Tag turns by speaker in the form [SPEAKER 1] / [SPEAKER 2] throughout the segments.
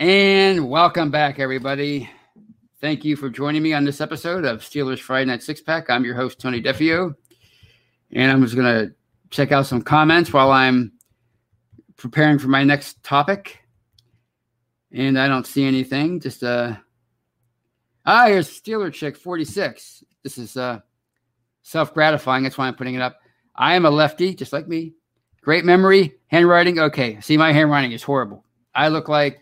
[SPEAKER 1] And welcome back, everybody. Thank you for joining me on this episode of Steelers Friday Night Six Pack. I'm your host, Tony Defio. And I'm just going to check out some comments while I'm preparing for my next topic. And I don't see anything. Just, uh, ah, here's Steeler Chick 46. This is uh, self gratifying. That's why I'm putting it up. I am a lefty, just like me. Great memory, handwriting. Okay. See, my handwriting is horrible. I look like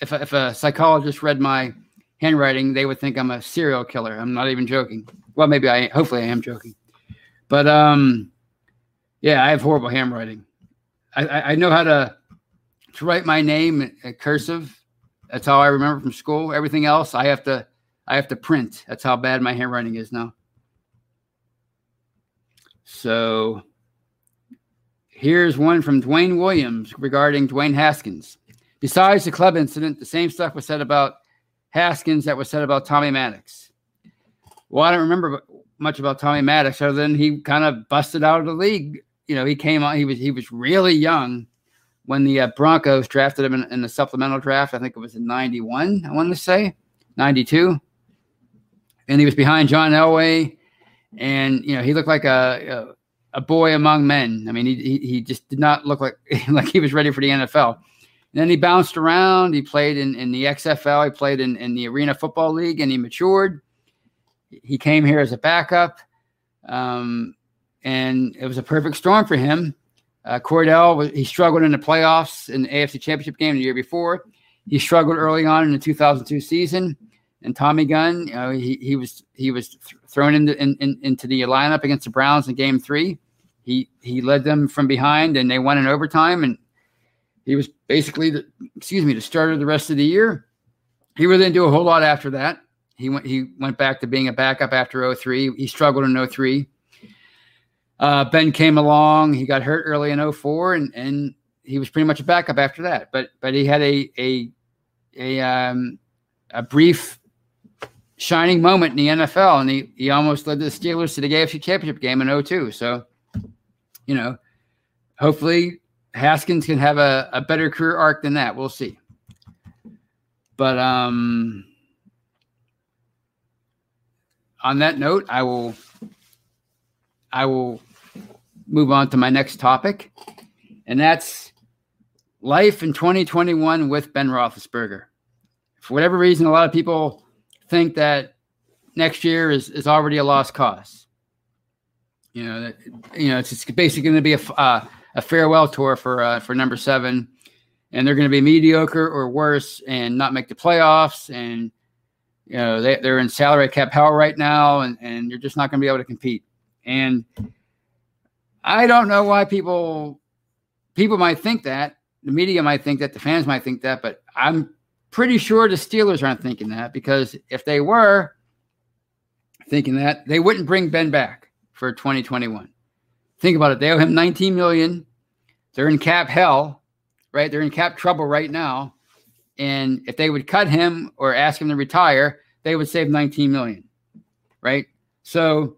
[SPEAKER 1] if a, if a psychologist read my handwriting, they would think I'm a serial killer. I'm not even joking. Well, maybe I, hopefully I am joking. But, um, yeah, I have horrible handwriting. I, I, I know how to, to write my name cursive. That's how I remember from school. Everything else, I have to, I have to print. That's how bad my handwriting is now. So here's one from Dwayne Williams regarding Dwayne Haskins. Besides the club incident, the same stuff was said about Haskins that was said about Tommy Maddox. Well, I don't remember much about Tommy Maddox other than he kind of busted out of the league. You know, he came on. He was he was really young when the uh, Broncos drafted him in, in, the supplemental draft. I think it was in '91. I want to say '92, and he was behind John Elway, and you know he looked like a, a, a boy among men. I mean, he, he he just did not look like like he was ready for the NFL. And then he bounced around. He played in, in the XFL. He played in, in the Arena Football League, and he matured. He came here as a backup, um, and it was a perfect storm for him. Uh, Kordell, he struggled in the playoffs in the AFC Championship game the year before. He struggled early on in the 2002 season. And Tommy Gunn, you know, he, he was he was th- thrown into in, in, into the lineup against the Browns in Game Three. He he led them from behind, and they won in overtime. And he was basically the excuse me the starter the rest of the year. He really didn't do a whole lot after that. He went he went back to being a backup after 03. He struggled in 03. Uh, ben came along. He got hurt early in 04 and and he was pretty much a backup after that. But but he had a a a um, a brief shining moment in the NFL, and he he almost led the Steelers to the AFC Championship game in 02. So, you know, hopefully Haskins can have a, a better career arc than that. We'll see. But um, on that note, I will I will move on to my next topic, and that's life in 2021 with Ben Roethlisberger. For whatever reason, a lot of people think that next year is, is already a lost cause. You know that you know it's, it's basically going to be a uh, a farewell tour for uh, for number seven, and they're going to be mediocre or worse and not make the playoffs. And you know they, they're in salary cap hell right now, and and you're just not going to be able to compete. And I don't know why people people might think that the media might think that the fans might think that, but I'm pretty sure the Steelers aren't thinking that because if they were thinking that, they wouldn't bring Ben back for 2021. Think about it. They owe him 19 million. They're in cap hell, right? They're in cap trouble right now. And if they would cut him or ask him to retire, they would save 19 million, right? So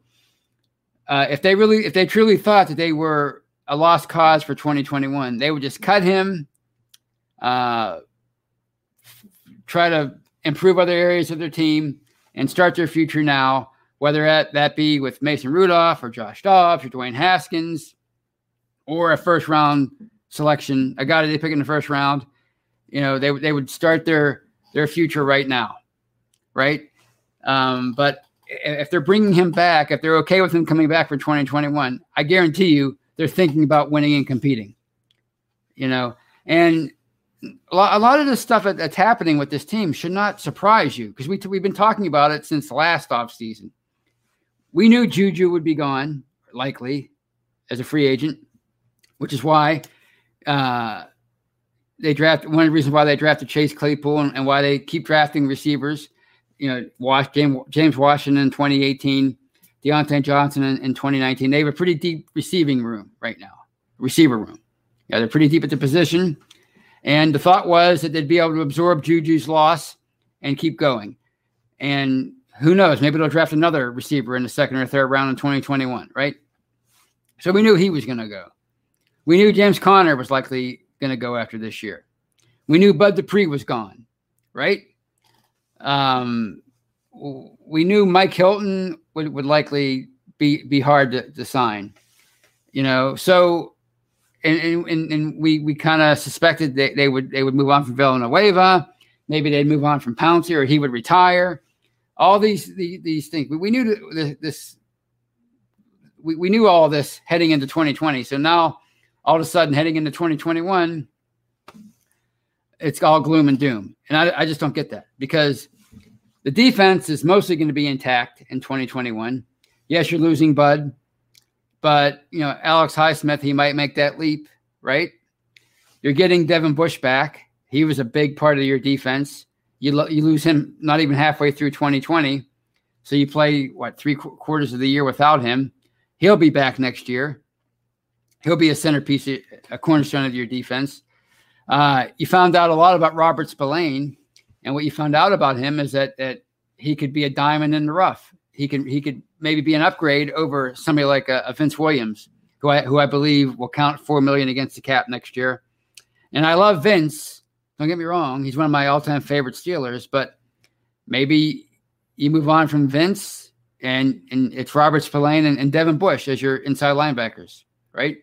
[SPEAKER 1] uh, if they really, if they truly thought that they were a lost cause for 2021, they would just cut him, uh, try to improve other areas of their team, and start their future now. Whether that, be with Mason Rudolph or Josh Dobbs or Dwayne Haskins or a first round selection, a guy that they pick in the first round, you know, they, they would start their their future right now, right? Um, but if they're bringing him back, if they're okay with him coming back for 2021, I guarantee you they're thinking about winning and competing. You know, and a lot, a lot of the stuff that's happening with this team should not surprise you because we we've been talking about it since last offseason. We knew Juju would be gone, likely, as a free agent which is why uh, they draft one of the reasons why they drafted Chase Claypool and, and why they keep drafting receivers. You know, Wash, James, James Washington in 2018, Diontae Johnson in, in 2019. They have a pretty deep receiving room right now, receiver room. Yeah, they're pretty deep at the position. And the thought was that they'd be able to absorb Juju's loss and keep going. And who knows? Maybe they'll draft another receiver in the second or third round in 2021, right? So we knew he was going to go. We knew James Conner was likely going to go after this year. We knew Bud Dupree was gone, right? Um, we knew Mike Hilton would, would likely be be hard to, to sign, you know. So, and and, and we we kind of suspected that they would they would move on from Villanueva. Maybe they'd move on from Pouncey, or he would retire. All these these, these things. We knew this. We, we knew all this heading into 2020. So now all of a sudden heading into 2021, it's all gloom and doom. And I, I just don't get that because the defense is mostly going to be intact in 2021. Yes, you're losing Bud, but you know Alex Highsmith, he might make that leap, right? You're getting Devin Bush back. He was a big part of your defense. You lo- you lose him not even halfway through 2020, so you play what three qu- quarters of the year without him. He'll be back next year he'll be a centerpiece, a cornerstone of your defense. Uh, you found out a lot about Robert Spillane, and what you found out about him is that that he could be a diamond in the rough. He could he could maybe be an upgrade over somebody like a, a Vince Williams, who I who I believe will count four million against the cap next year. And I love Vince. Don't get me wrong; he's one of my all-time favorite Steelers. But maybe you move on from Vince, and and it's Robert Spillane and, and Devin Bush as your inside linebackers, right?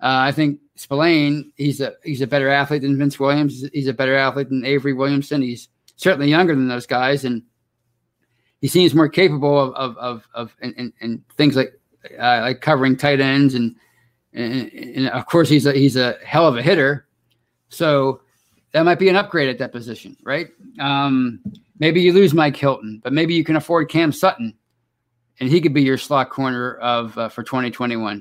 [SPEAKER 1] Uh, I think Spillane, he's a he's a better athlete than Vince Williams. He's a better athlete than Avery Williamson. He's certainly younger than those guys, and he seems more capable of of of, of and, and, and things like uh, like covering tight ends, and, and, and of course he's a he's a hell of a hitter. So that might be an upgrade at that position, right? Um, maybe you lose Mike Hilton, but maybe you can afford Cam Sutton, and he could be your slot corner of uh, for 2021.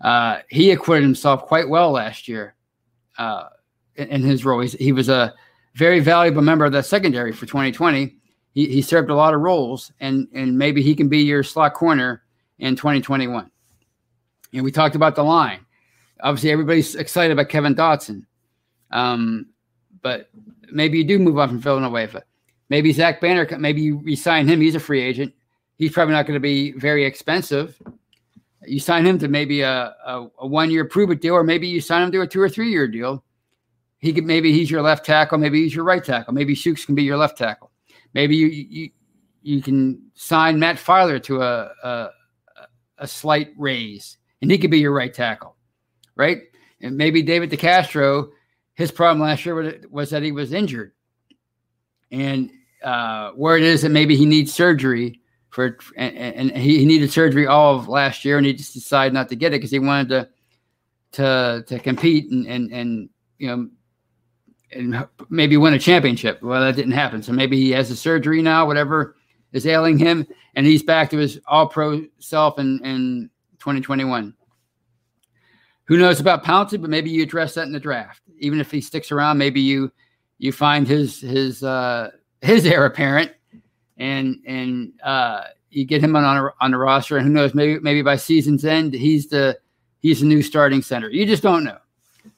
[SPEAKER 1] Uh, he acquitted himself quite well last year uh, in, in, his role. He's, he was a very valuable member of the secondary for 2020. He, he served a lot of roles, and and maybe he can be your slot corner in 2021. And we talked about the line. Obviously, everybody's excited about Kevin Dotson, um, but maybe you do move on from Villanueva. Maybe Zach Banner. Maybe you resign him. He's a free agent. He's probably not going to be very expensive you sign him to maybe a, a, a one year prove it deal, or maybe you sign him to a two or three year deal. He could maybe he's your left tackle, maybe he's your right tackle, maybe Chuks can be your left tackle. Maybe you you you can sign Matt Feiler to a, a a slight raise, and he could be your right tackle, right? And maybe David DeCastro, his problem last year was that he was injured, and uh, where it is that maybe he needs surgery for and, and he, needed surgery all of last year, and he just decided not to get it because he wanted to to to compete and and and you know and maybe win a championship. Well, that didn't happen, so maybe he has a surgery now, whatever is ailing him, and he's back to his All Pro self in in 2021. Who knows about Pouncey, but maybe you address that in the draft. Even if he sticks around, maybe you you find his his uh, his heir apparent and and uh, you get him on on, a, on the roster, and who knows, maybe maybe by season's end, he's the he's the new starting center. You just don't know.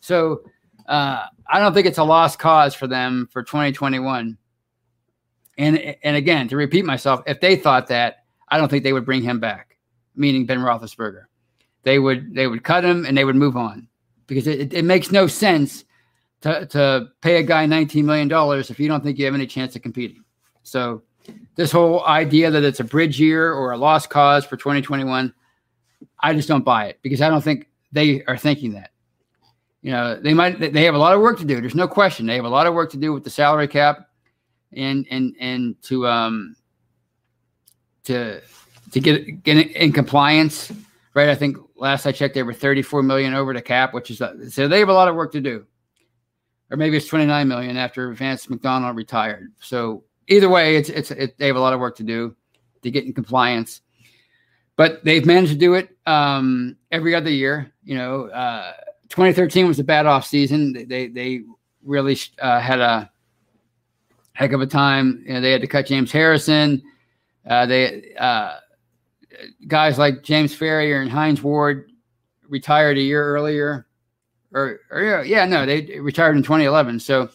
[SPEAKER 1] So uh, I don't think it's a lost cause for them for 2021. And and again, to repeat myself, if they thought that, I don't think they would bring him back, meaning Ben Roethlisberger. They would they would cut him and they would move on because it, it makes no sense to, to pay a guy $19 million if you don't think you have any chance of competing. So this whole idea that it's a bridge year or a lost cause for 2021, I just don't buy it because I don't think they are thinking that. You know, they might they have a lot of work to do. There's no question. They have a lot of work to do with the salary cap and and and to um to to get get in compliance, right? I think last I checked they were 34 million over the cap, which is so they have a lot of work to do. Or maybe it's 29 million after Vance McDonald retired. So either way, it's it's it, they have a lot of work to do to get in compliance, but they've managed to do it um, every other year. You know, uh, 2013 was a bad off season. They, they, they really uh, had a heck of a time. You know, they had to cut James Harrison. Uh, they uh, guys like James Farrior and Hines Ward retired a year earlier, or, or yeah, no, they retired in 2011. So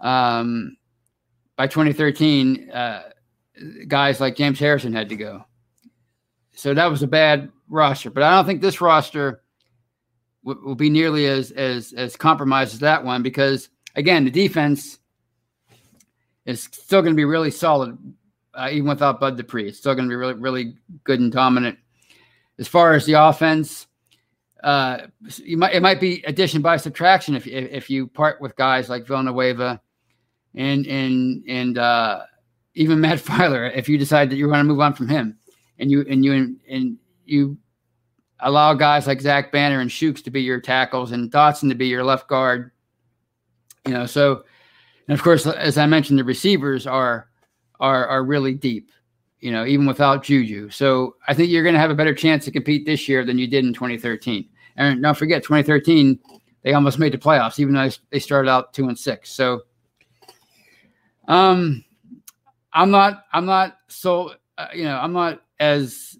[SPEAKER 1] um, by 2013, uh, guys like James Harrison had to go. So that was a bad roster, but I don't think this roster w- will be nearly as as as compromised as that one because again, the defense is still going to be really solid uh, even without Bud Dupree. It's still going to be really really good and dominant. As far as the offense, uh, you might it might be addition by subtraction if if, you part with guys like Villanueva and and and uh, even Matt Feiler if you decide that you want to move on from him and you and you and you allow guys like Zach Banner and Chuks to be your tackles and Dotson to be your left guard. You know, so and of course, as I mentioned, the receivers are are are really deep. You know, even without Juju. So I think you're going to have a better chance to compete this year than you did in 2013. And don't forget, 2013 they almost made the playoffs, even though they started out two and six. So, um, I'm not I'm not so uh, you know I'm not as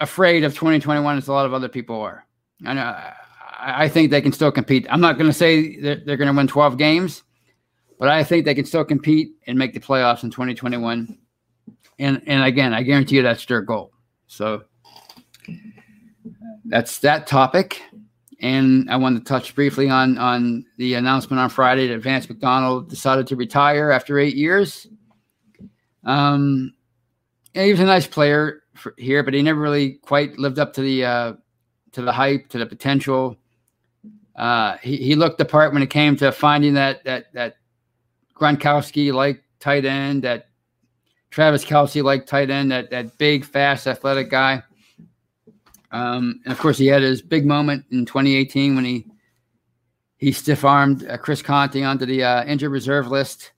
[SPEAKER 1] afraid of 2021 as a lot of other people are. I know I think they can still compete. I'm not going to say that they're going to win 12 games, but I think they can still compete and make the playoffs in 2021. And and again, I guarantee you that's their goal. So that's that topic. And I wanted to touch briefly on on the announcement on Friday that Vance McDonald decided to retire after eight years. Um, he was a nice player for, here, but he never really quite lived up to the uh, to the hype, to the potential. Uh, he, he looked the part when it came to finding that that that Gronkowski like tight end, that Travis Kelce like tight end, that that big, fast, athletic guy. Um, and of course, he had his big moment in 2018 when he he stiff armed uh, Chris Conte onto the uh, injured reserve list.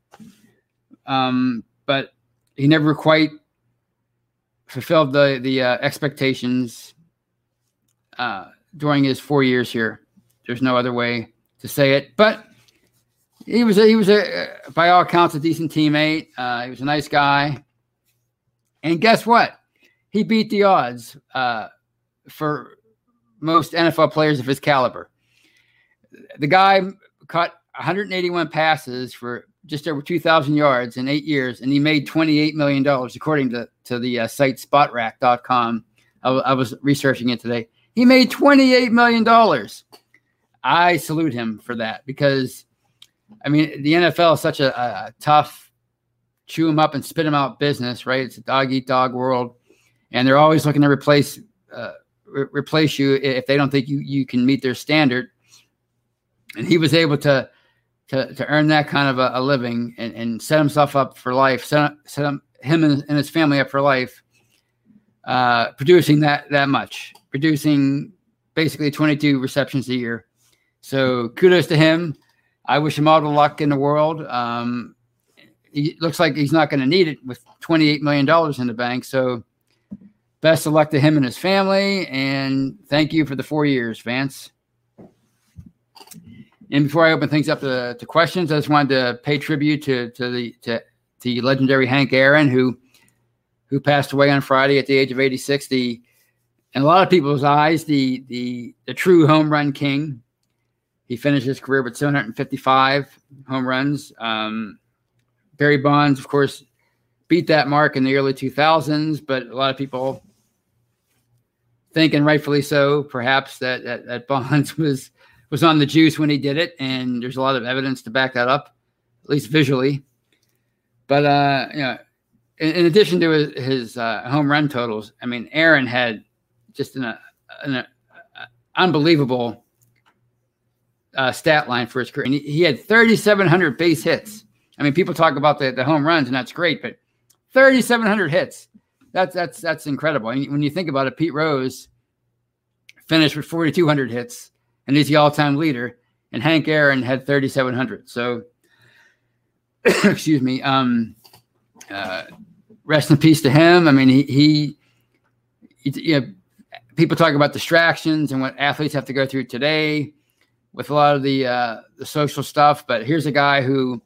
[SPEAKER 1] Um, but he never quite fulfilled the the uh, expectations uh, during his four years here. There's no other way to say it. But he was a, he was a by all accounts a decent teammate. Uh, he was a nice guy. And guess what? He beat the odds uh, for most NFL players of his caliber. The guy caught 181 passes for just over 2,000 yards in eight years, and he made $28 million, according to, to the uh, site spotrac.com. I was researching it today. He made $28 million. I salute him for that because, I mean, the NFL is such a, a tough chew them up and spit them out business, right? It's a dog eat dog world, and they're always looking to replace uh, re- replace you if they don't think you you can meet their standard. And he was able to to, to earn that kind of a, a living and, and set himself up for life, set, set him, him and, and his family up for life, uh, producing that that much, producing basically 22 receptions a year. So kudos to him. I wish him all the luck in the world. Um, he looks like he's not going to need it with 28 million dollars in the bank. So best of luck to him and his family, and thank you for the four years, Vance. And before I open things up to, to questions, I just wanted to pay tribute to to the to the legendary Hank Aaron, who who passed away on Friday at the age of 86. The in a lot of people's eyes, the the the true home run king. He finished his career with 755 home runs. Um, Barry Bonds, of course, beat that mark in the early 2000s, but a lot of people think, and rightfully so, perhaps that that, that Bonds was was on the juice when he did it, and there's a lot of evidence to back that up, at least visually. But uh, you know, in, addition to his, his uh, home run totals, I mean, Aaron had just an, uh, an uh, unbelievable uh, stat line for his career, and he, he had 3,700 base hits. I mean, people talk about the, the home runs, and that's great, but 3,700 hits. That's that's that's incredible. And when you think about it, Pete Rose finished with 4,200 hits and he's the all-time leader. And Hank Aaron had 3,700. So, excuse me. Um, uh, rest in peace to him. I mean, he, he, he you know, people talk about distractions and what athletes have to go through today with a lot of the uh, the social stuff. But here's a guy who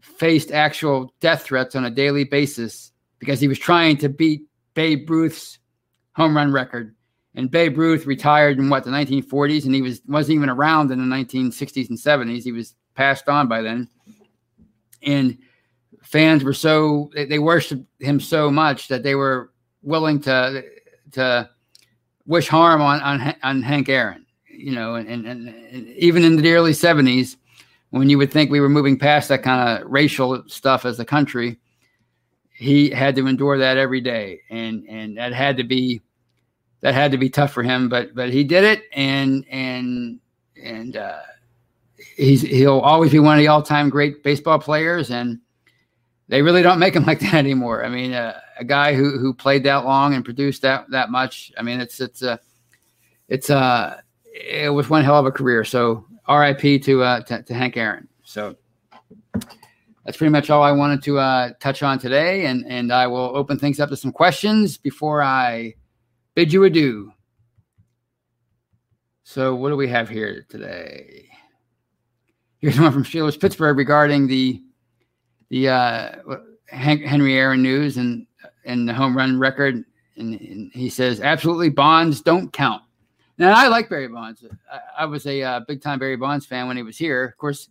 [SPEAKER 1] faced actual death threats on a daily basis because he was trying to beat Babe Ruth's home run record. And Babe Ruth retired in what the 1940s, and he was wasn't even around in the 1960s and 70s. He was passed on by then, and fans were so they worshipped him so much that they were willing to to wish harm on on, on Hank Aaron. You know, and, and, and even in the early 70s, when you would think we were moving past that kind of racial stuff as a country, he had to endure that every day, and and that had to be that had to be tough for him. But but he did it, and and and uh, he's he'll always be one of the all time great baseball players, and they really don't make him like that anymore. I mean, uh, a guy who who played that long and produced that that much. I mean, it's it's a uh, it's uh it was one hell of a career. So R.I.P. to uh to, to Hank Aaron. So that's pretty much all I wanted to uh, touch on today, and and I will open things up to some questions before I bid you adieu. So, what do we have here today? Here's one from Steelers Pittsburgh regarding the the uh, Henry Aaron news and and the home run record, and, and, he says absolutely Bonds don't count. Now, I like Barry Bonds. I, I was a uh, big time Barry Bonds fan when he was here. Of course,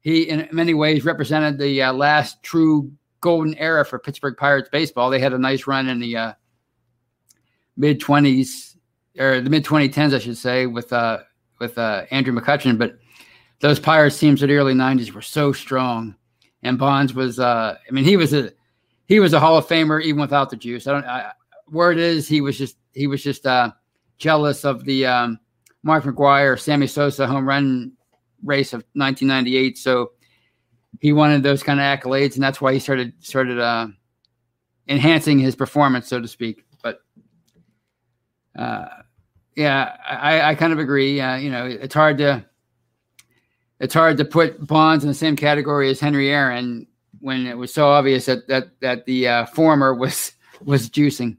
[SPEAKER 1] he in many ways represented the uh, last true golden era for Pittsburgh Pirates baseball. They had a nice run in the uh, mid 20s or the mid 2010s, I should say, with uh, with uh, Andrew McCutchen. But those Pirates teams of the early 90s were so strong, and Bonds was. Uh, I mean, he was a he was a Hall of Famer even without the juice. I don't. I, word is he was just he was just uh, jealous of the um, Mark McGwire, Sammy Sosa home run race of 1998. So he wanted those kind of accolades, and that's why he started started uh, enhancing his performance, so to speak. But uh, yeah, I, I kind of agree. Uh, you know, it's hard to it's hard to put Bonds in the same category as Henry Aaron when it was so obvious that that that the uh, former was was juicing.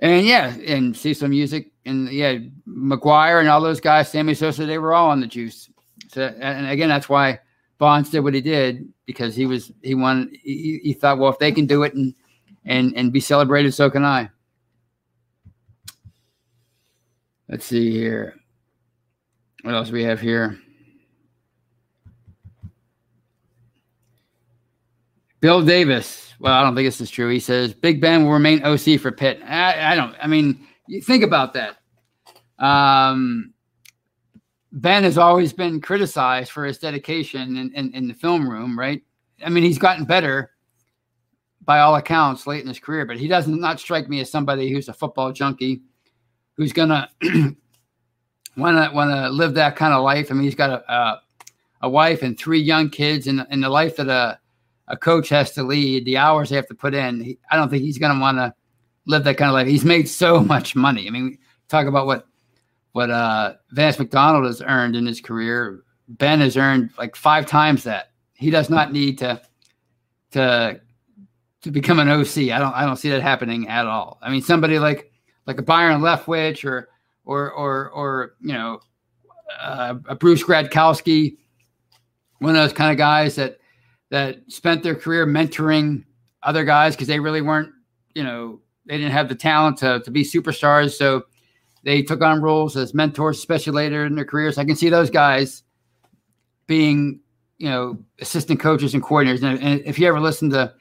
[SPEAKER 1] And yeah, and see some music and yeah, McGwire and all those guys, Sammy Sosa, they were all on the juice. So, and again, that's why Bonds did what he did because he was he wanted he, he thought, well, if they can do it and and and be celebrated, so can I. Let's see here. What else we have here? Bill Davis. Well, I don't think this is true. He says Big Ben will remain OC for Pitt. I, I don't. I mean, think about that. Um, ben has always been criticized for his dedication in, in, in, the film room, right? I mean, he's gotten better by all accounts late in his career, but he doesn't not strike me as somebody who's a football junkie who's gonna want to want to live that kind of life. I mean, he's got a, a, a wife and three young kids, and, and the life that a a coach has to lead, the hours they have to put in. He, I don't think he's going to want to live that kind of life. He's made so much money. I mean, talk about what what uh, Vance McDonald has earned in his career. Ben has earned like five times that. He does not need to to to become an OC. I don't I don't see that happening at all. I mean, somebody like like a Byron Leftwich or or or or you know uh, a Bruce Gradkowski, one of those kind of guys that that spent their career mentoring other guys because they really weren't you know they didn't have the talent to to be superstars. So they took on roles as mentors, especially later in their careers. I can see those guys being, you know, assistant coaches and coordinators. And, and if you ever listen to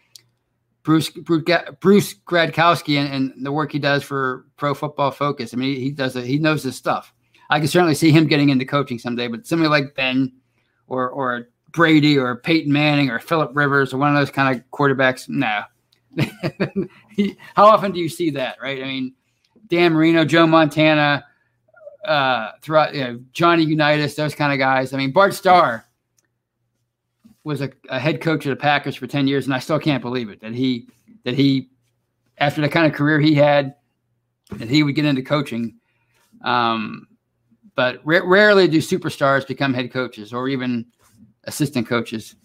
[SPEAKER 1] Bruce Bruce, Gradkowski and, and, the work he does for Pro Football Focus, I mean, he, he does it. He knows his stuff. I can certainly see him getting into coaching someday. But somebody like Ben, or or Brady, or Peyton Manning, or Philip Rivers, or one of those kind of quarterbacks, no. How often do you see that, right? I mean, Dan Marino, Joe Montana, uh, throughout you know, Johnny Unitas, those kind of guys. I mean, Bart Starr was a, a, head coach of the Packers for 10 years, and I still can't believe it that he that he after the kind of career he had, that he would get into coaching. Um, but ra- rarely do superstars become head coaches or even assistant coaches.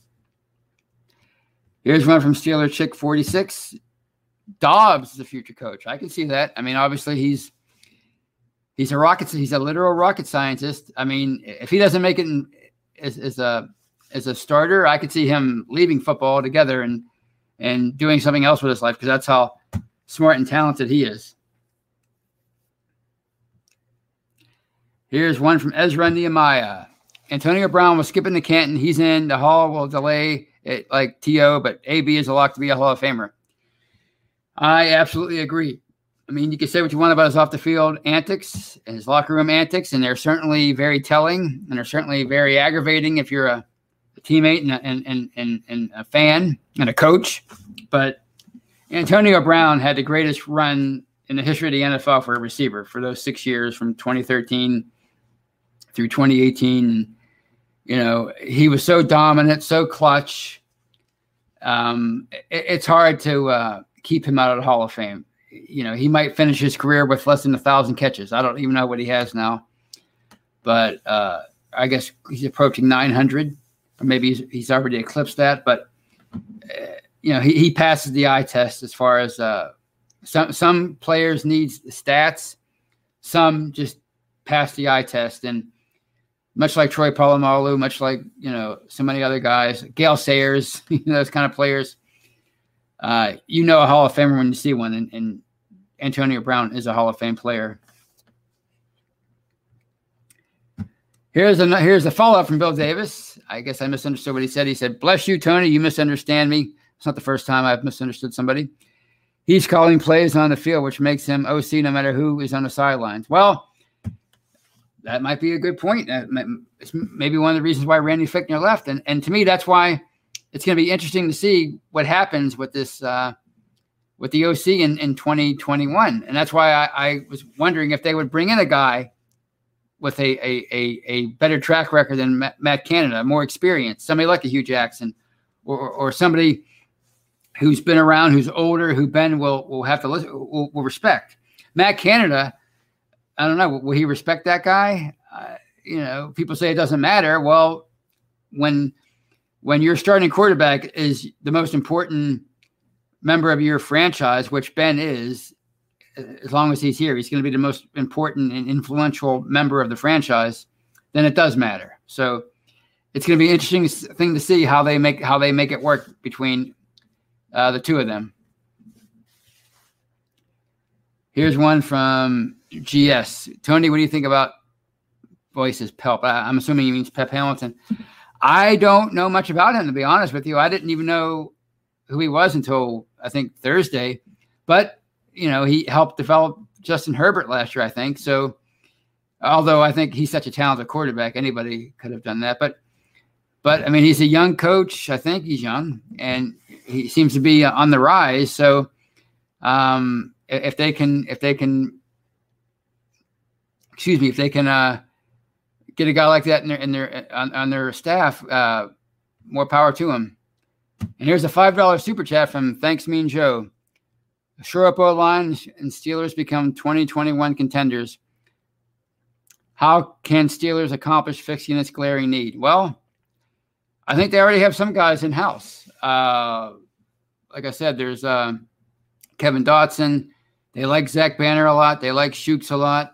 [SPEAKER 1] Here's one from Steeler Chick 46. Dobbs is the future coach. I can see that. I mean, obviously he's he's a rocket. He's a literal rocket scientist. I mean, if he doesn't make it in, as, as a as a starter, I could see him leaving football altogether and and doing something else with his life because that's how smart and talented he is. Here's one from Ezra Nehemiah. Antonio Brown was skipping to Canton. He's in. The Hall will delay it like TO, but AB is a lock to be a Hall of Famer. I absolutely agree. I mean, you can say what you want about his off the field antics and his locker room antics, and they're certainly very telling and they're certainly very aggravating if you're a, a teammate and, a, and, and, and a fan and a coach. But Antonio Brown had the greatest run in the history of the NFL for a receiver for those six years from 2013 through 2018. You know, he was so dominant, so clutch. Um, it, it's hard to uh, keep him out of the Hall of Fame you know, he might finish his career with less than a thousand catches. I don't even know what he has now, but uh, I guess he's approaching 900, or maybe he's, he's already eclipsed that. But uh, you know, he, he passes the eye test as far as uh, some some players need the stats, some just pass the eye test, and much like Troy Polamalu, much like you know so many other guys, Gale Sayers, you know, those kind of players. Uh, you know a Hall of Famer when you see one, and, and Antonio Brown is a Hall of Fame player. Here's a here's a follow up from Bill Davis. I guess I misunderstood what he said. He said, "Bless you, Tony. You misunderstand me. It's not the first time I've misunderstood somebody. He's calling plays on the field, which makes him OC no matter who is on the sidelines." Well, that might be a good point. It's maybe one of the reasons why Randy Fichtner left, and and to me, that's why it's going to be interesting to see what happens with this uh, with the OC in, in 2021. And that's why I, I, was wondering if they would bring in a guy with a, a, a, a better track record than Matt, Matt, Canada, more experience, somebody like a Hue Jackson or, or somebody who's been around, who's older, who Ben will, will have to listen, will, will respect. Matt Canada, I don't know, will he respect that guy? Uh, you know, people say it doesn't matter. Well, when when your starting quarterback is the most important member of your franchise, which Ben is, as long as he's here, he's going to be the most important and influential member of the franchise. Then it does matter. So it's going to be an interesting thing to see how they make how they make it work between uh, the two of them. Here's one from GS. Tony, what do you think about voices Pelp? I'm assuming he means Pep Hamilton. I don't know much about him to be honest with you. I didn't even know who he was until I think Thursday. But you know, he helped develop Justin Herbert last year, I think. So, although I think he's such a talented quarterback, anybody could have done that. But, but I mean, he's a young coach. I think he's young, and he seems to be on the rise. So, um, if they can, if they can, excuse me, if they can uh, get a guy like that in their in their on, on their staff, uh, more power to him. And here's a five dollar super chat from Thanks Mean Joe. Shore up O line and Steelers become 2021 contenders. How can Steelers accomplish fixing this glaring need? Well, I think they already have some guys in house. Uh, like I said, there's uh, Kevin Dotson. They like Zach Banner a lot. They like Chuks a lot.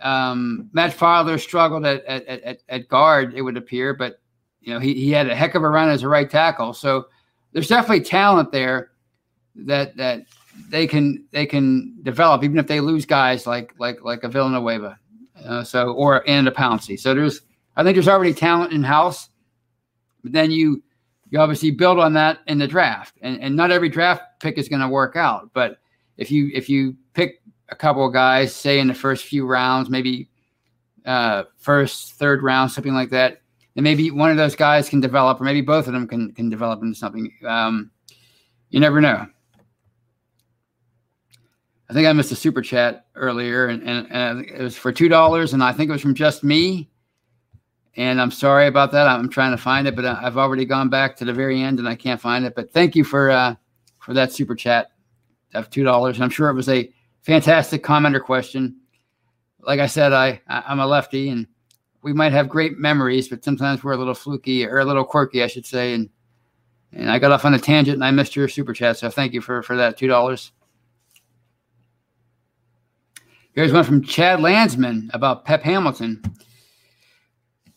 [SPEAKER 1] Um, Matt Feiler struggled at, at, at, at guard, it would appear, but you know, he, he had a heck of a run as a right tackle. So there's definitely talent there that that they can they can develop even if they lose guys like like like a Villanueva, uh, so or and a Pouncey. So there's I think there's already talent in house, but then you you obviously build on that in the draft, and and not every draft pick is going to work out. But if you if you a couple of guys, say in the first few rounds, maybe uh, first third round, something like that, and maybe one of those guys can develop, or maybe both of them can can develop into something. Um, you never know. I think I missed a super chat earlier, and, and, and it was for two dollars, and I think it was from just me. And I'm sorry about that. I'm trying to find it, but I've already gone back to the very end, and I can't find it. But thank you for uh, for that super chat of two dollars. I'm sure it was a fantastic comment or question. Like I said, I I'm a lefty, and we might have great memories, but sometimes we're a little fluky or a little quirky, I should say. And and I got off on a tangent and I missed your super chat, so thank you for for that two dollars. Here's one from Chad Landsman about Pep Hamilton.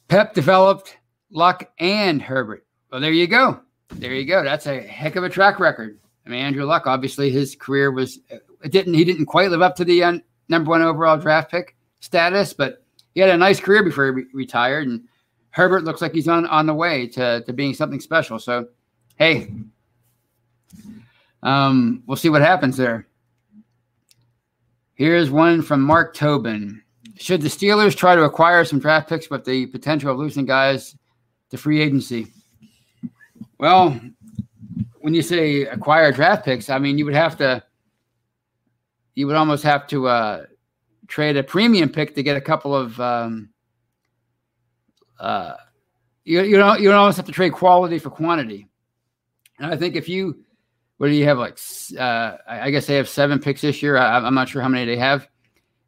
[SPEAKER 1] Pep developed Luck and Herbert. Well, there you go. There you go. That's a heck of a track record. I mean, Andrew Luck, obviously, his career was it didn't he didn't quite live up to the uh, number one overall draft pick status, but he had a nice career before he re- retired. And Herbert looks like he's on on the way to to being something special. So, hey, um, we'll see what happens there. Here's one from Mark Tobin. Should the Steelers try to acquire some draft picks with the potential of losing guys to free agency? Well, when you say acquire draft picks, I mean you would have to you would almost have to uh, trade a premium pick to get a couple of um, uh, you you don't you don't almost have to trade quality for quantity. And I think if you what do you have like uh, I guess they have seven picks this year. I, am not sure how many they have.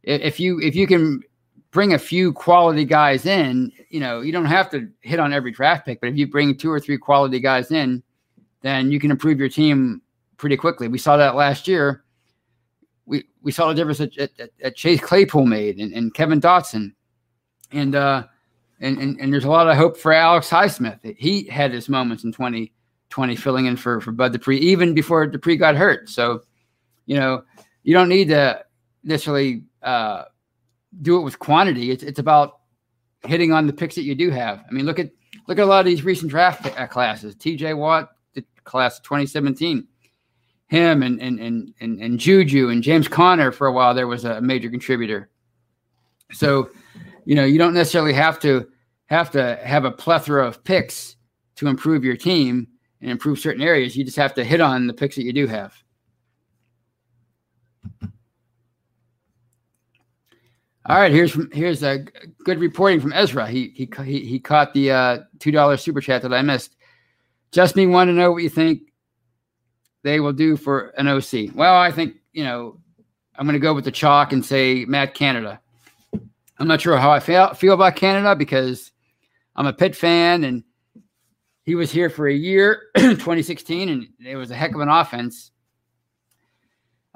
[SPEAKER 1] If you if you can bring a few quality guys in, you know you don't have to hit on every draft pick, but if you bring two or three quality guys in, then you can improve your team pretty quickly. We saw that last year we saw the difference that, that, that Chase Claypool made and, and Kevin Dotson, and uh, and, and and there's a lot of hope for Alex Highsmith. He had his moments in 2020 filling in for for Bud Dupree even before Dupree got hurt. So, you know, you don't need to necessarily uh, do it with quantity. It's it's about hitting on the picks that you do have. I mean, look at look at a lot of these recent draft classes. T.J. Watt, the class of 2017 him and and and and, and Juju and James Conner for a while there was a major contributor. So, you know, you don't necessarily have to have to have a plethora of picks to improve your team and improve certain areas. You just have to hit on the picks that you do have. All right, here's from, here's a good reporting from Ezra. He he he, he caught the uh, two dollar super chat that I missed. Just me want to know what you think they will do for an OC? Well, I think, you know, I'm going to go with the chalk and say Matt Canada. I'm not sure how I feel, feel about Canada because I'm a Pitt fan and he was here for a year, 2016, and it was a heck of an offense.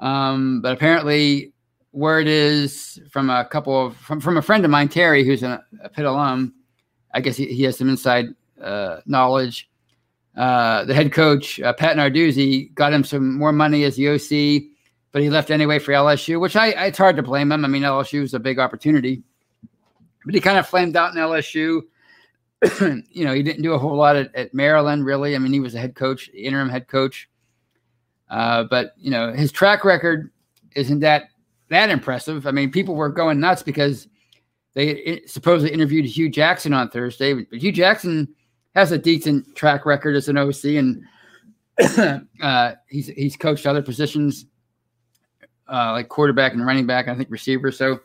[SPEAKER 1] Um, but apparently, word is from a couple of from, from a friend of mine, Terry, who's a, a Pitt alum. I guess he, he has some inside uh, knowledge uh, the head coach uh, Pat Narduzzi got him some more money as the OC, but he left anyway for LSU, which I, it's hard to blame him. I mean, LSU is a big opportunity, but he kind of flamed out in LSU. you know, he didn't do a whole lot at, at, Maryland, really. I mean, he was a head coach, interim head coach, uh, but you know, his track record isn't that that impressive. I mean, people were going nuts because they supposedly interviewed Hue Jackson on Thursday, but Hue Jackson has a decent track record as an OC, and uh, he's he's coached other positions uh, like quarterback and running back. I think receiver. So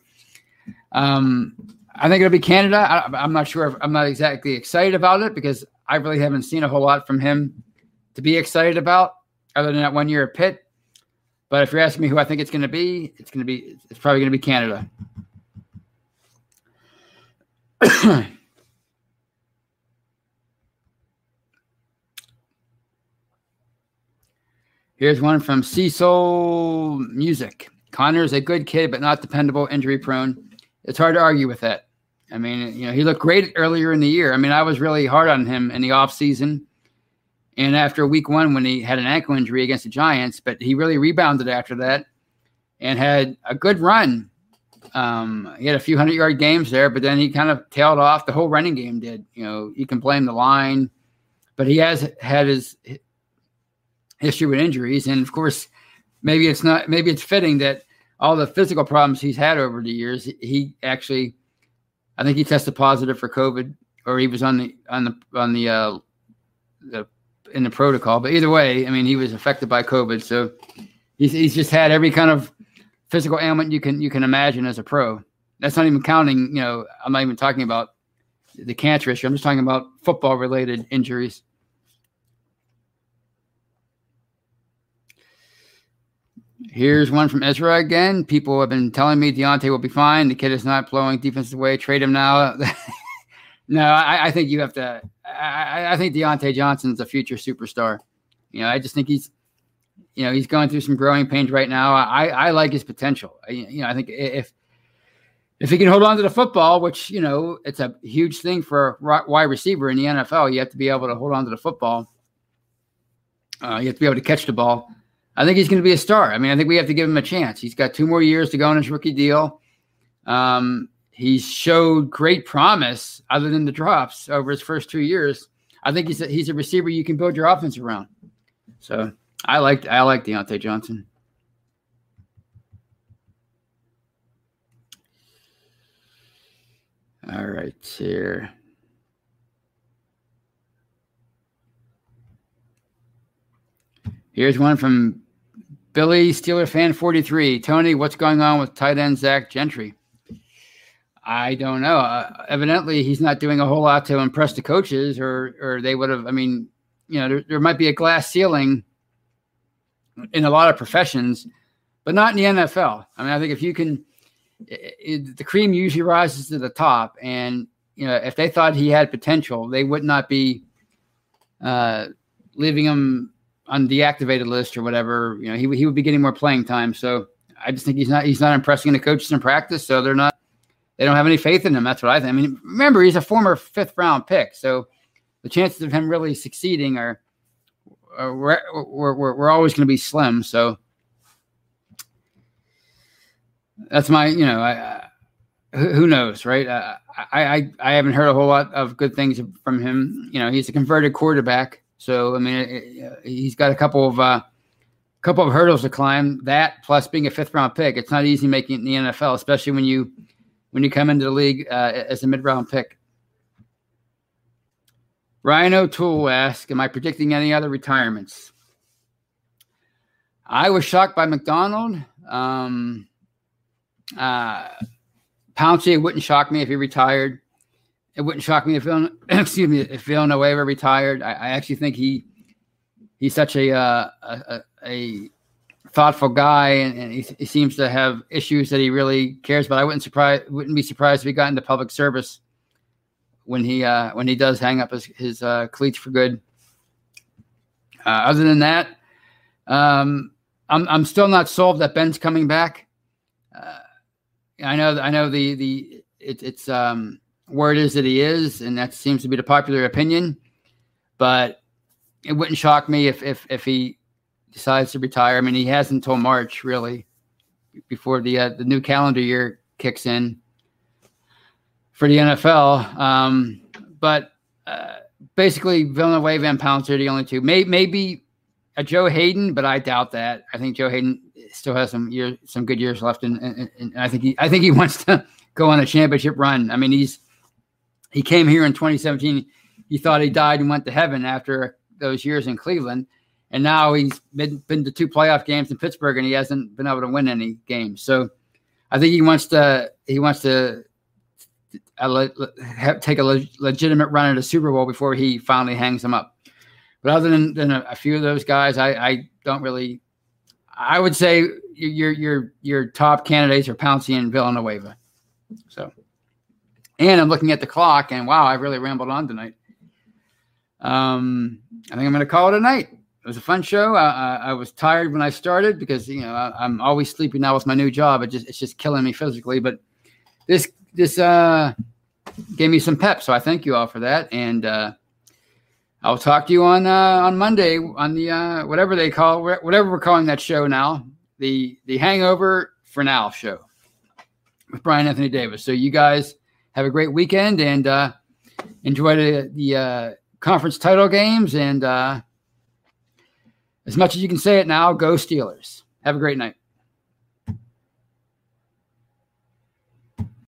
[SPEAKER 1] um, I think it'll be Canada. I, am not sure. If, I'm not exactly excited about it because I really haven't seen a whole lot from him to be excited about, other than that one year at Pitt. But if you're asking me who I think it's going to be, it's going to be it's probably going to be Canada. Here's one from Cecil Music. Conner's a good kid, but not dependable, injury prone. It's hard to argue with that. I mean, you know, he looked great earlier in the year. I mean, I was really hard on him in the offseason and after week one when he had an ankle injury against the Giants, but he really rebounded after that and had a good run. Um, he had a few hundred yard games there, but then he kind of tailed off. The whole running game did. You know, you can blame the line, but he has had his history with injuries. And of course, maybe it's not, maybe it's fitting that all the physical problems he's had over the years, he actually, I think he tested positive for COVID or he was on the, on the, on the, uh, the, in the protocol. But either way, I mean, he was affected by COVID. So he's, he's just had every kind of physical ailment you can, you can imagine as a pro. That's not even counting, you know, I'm not even talking about the cancer issue. I'm just talking about football related injuries. Here's one from Ezra again. People have been telling me Diontae will be fine. The kid is not blowing defenses away. Trade him now. no, I, I, think you have to. I, I think Johnson is a future superstar. You know, I just think he's you know, he's going through some growing pains right now. I, I like his potential. I, you know, I think if if he can hold on to the football, which you know, it's a huge thing for a wide receiver in the NFL, you have to be able to hold on to the football. Uh, you have to be able to catch the ball. I think he's going to be a star. I mean, I think we have to give him a chance. He's got two more years to go on his rookie deal. Um, he's showed great promise, other than the drops over his first two years. I think he's a, he's a receiver you can build your offense around. So I like I like Diontae Johnson. All right, here. Here's one from Billy Steeler fan 43. Tony, what's going on with tight end Zach Gentry? I don't know. Uh, evidently, he's not doing a whole lot to impress the coaches, or or they would have. I mean, you know, there, there might be a glass ceiling in a lot of professions, but not in the NFL. I mean, I think if you can, it, it, the cream usually rises to the top, and you know, if they thought he had potential, they would not be uh, leaving him on the activated list or whatever. You know, he he would be getting more playing time. So I just think he's not he's not impressing the coaches in practice, so they're not they don't have any faith in him. That's what I think. I mean, remember, he's a former fifth round pick. So the chances of him really succeeding are, are we're, we're, we're always going to be slim. So that's my, you know, I, who knows, right? I, I, I haven't heard a whole lot of good things from him. You know, he's a converted quarterback. So, I mean, he's got a couple of, uh, couple of hurdles to climb that plus being a fifth round pick. It's not easy making it in the NFL, especially when you, when you come into the league uh, as a mid round pick. Ryan O'Toole asks, Am I predicting any other retirements? I was shocked by McDonald. Um, uh, Pouncey, it wouldn't shock me if he retired. It wouldn't shock me if excuse me if Villanueva retired. I, I actually think he he's such a, uh, a, a thoughtful guy, and, and he, he, seems to have issues that he really cares about. I wouldn't surprise wouldn't be surprised if he got into public service when he uh, when he does hang up his, his uh, cleats for good. Uh, other than that, um, I'm I'm still not sold that Ben's coming back. Uh, I know I know the the it, it's um, word it is that he is, and that seems to be the popular opinion. But it wouldn't shock me if if if he decides to retire. I mean, he has until March really before the uh, the new calendar year kicks in for the NFL. Um, but uh, basically, Villanueva and Pounce are the only two. May, maybe a Joe Haden, but I doubt that. I think Joe Haden still has some years, some good years left, and, and, and I think he, I think he wants to go on a championship run. I mean, he's he came here in 2017. He thought he died and went to heaven after those years in Cleveland and now he's been, been to two playoff games in Pittsburgh, and he hasn't been able to win any games. So I think he wants to he wants to take a le- legitimate run at a Super Bowl before he finally hangs them up. But other than, than a, a few of those guys, I, I don't really. I would say your your your top candidates are Pouncey and Villanueva. So, and I'm looking at the clock, and wow, I really rambled on tonight. Um, I think I'm going to call it a night it was a fun show. I, I, was tired when I started because you know I, am always sleeping now with my new job. It just it's just killing me physically. But this this uh, gave me some pep, so I thank you all for that. And uh, I'll talk to you on uh, on Monday on the uh, whatever they call whatever we're calling that show now the the Hangover for Now show with Brian Anthony Davis. So you guys have a great weekend and uh, enjoy the the uh, conference title games and. Uh, as much as you can say it now, go Steelers. Have a great night.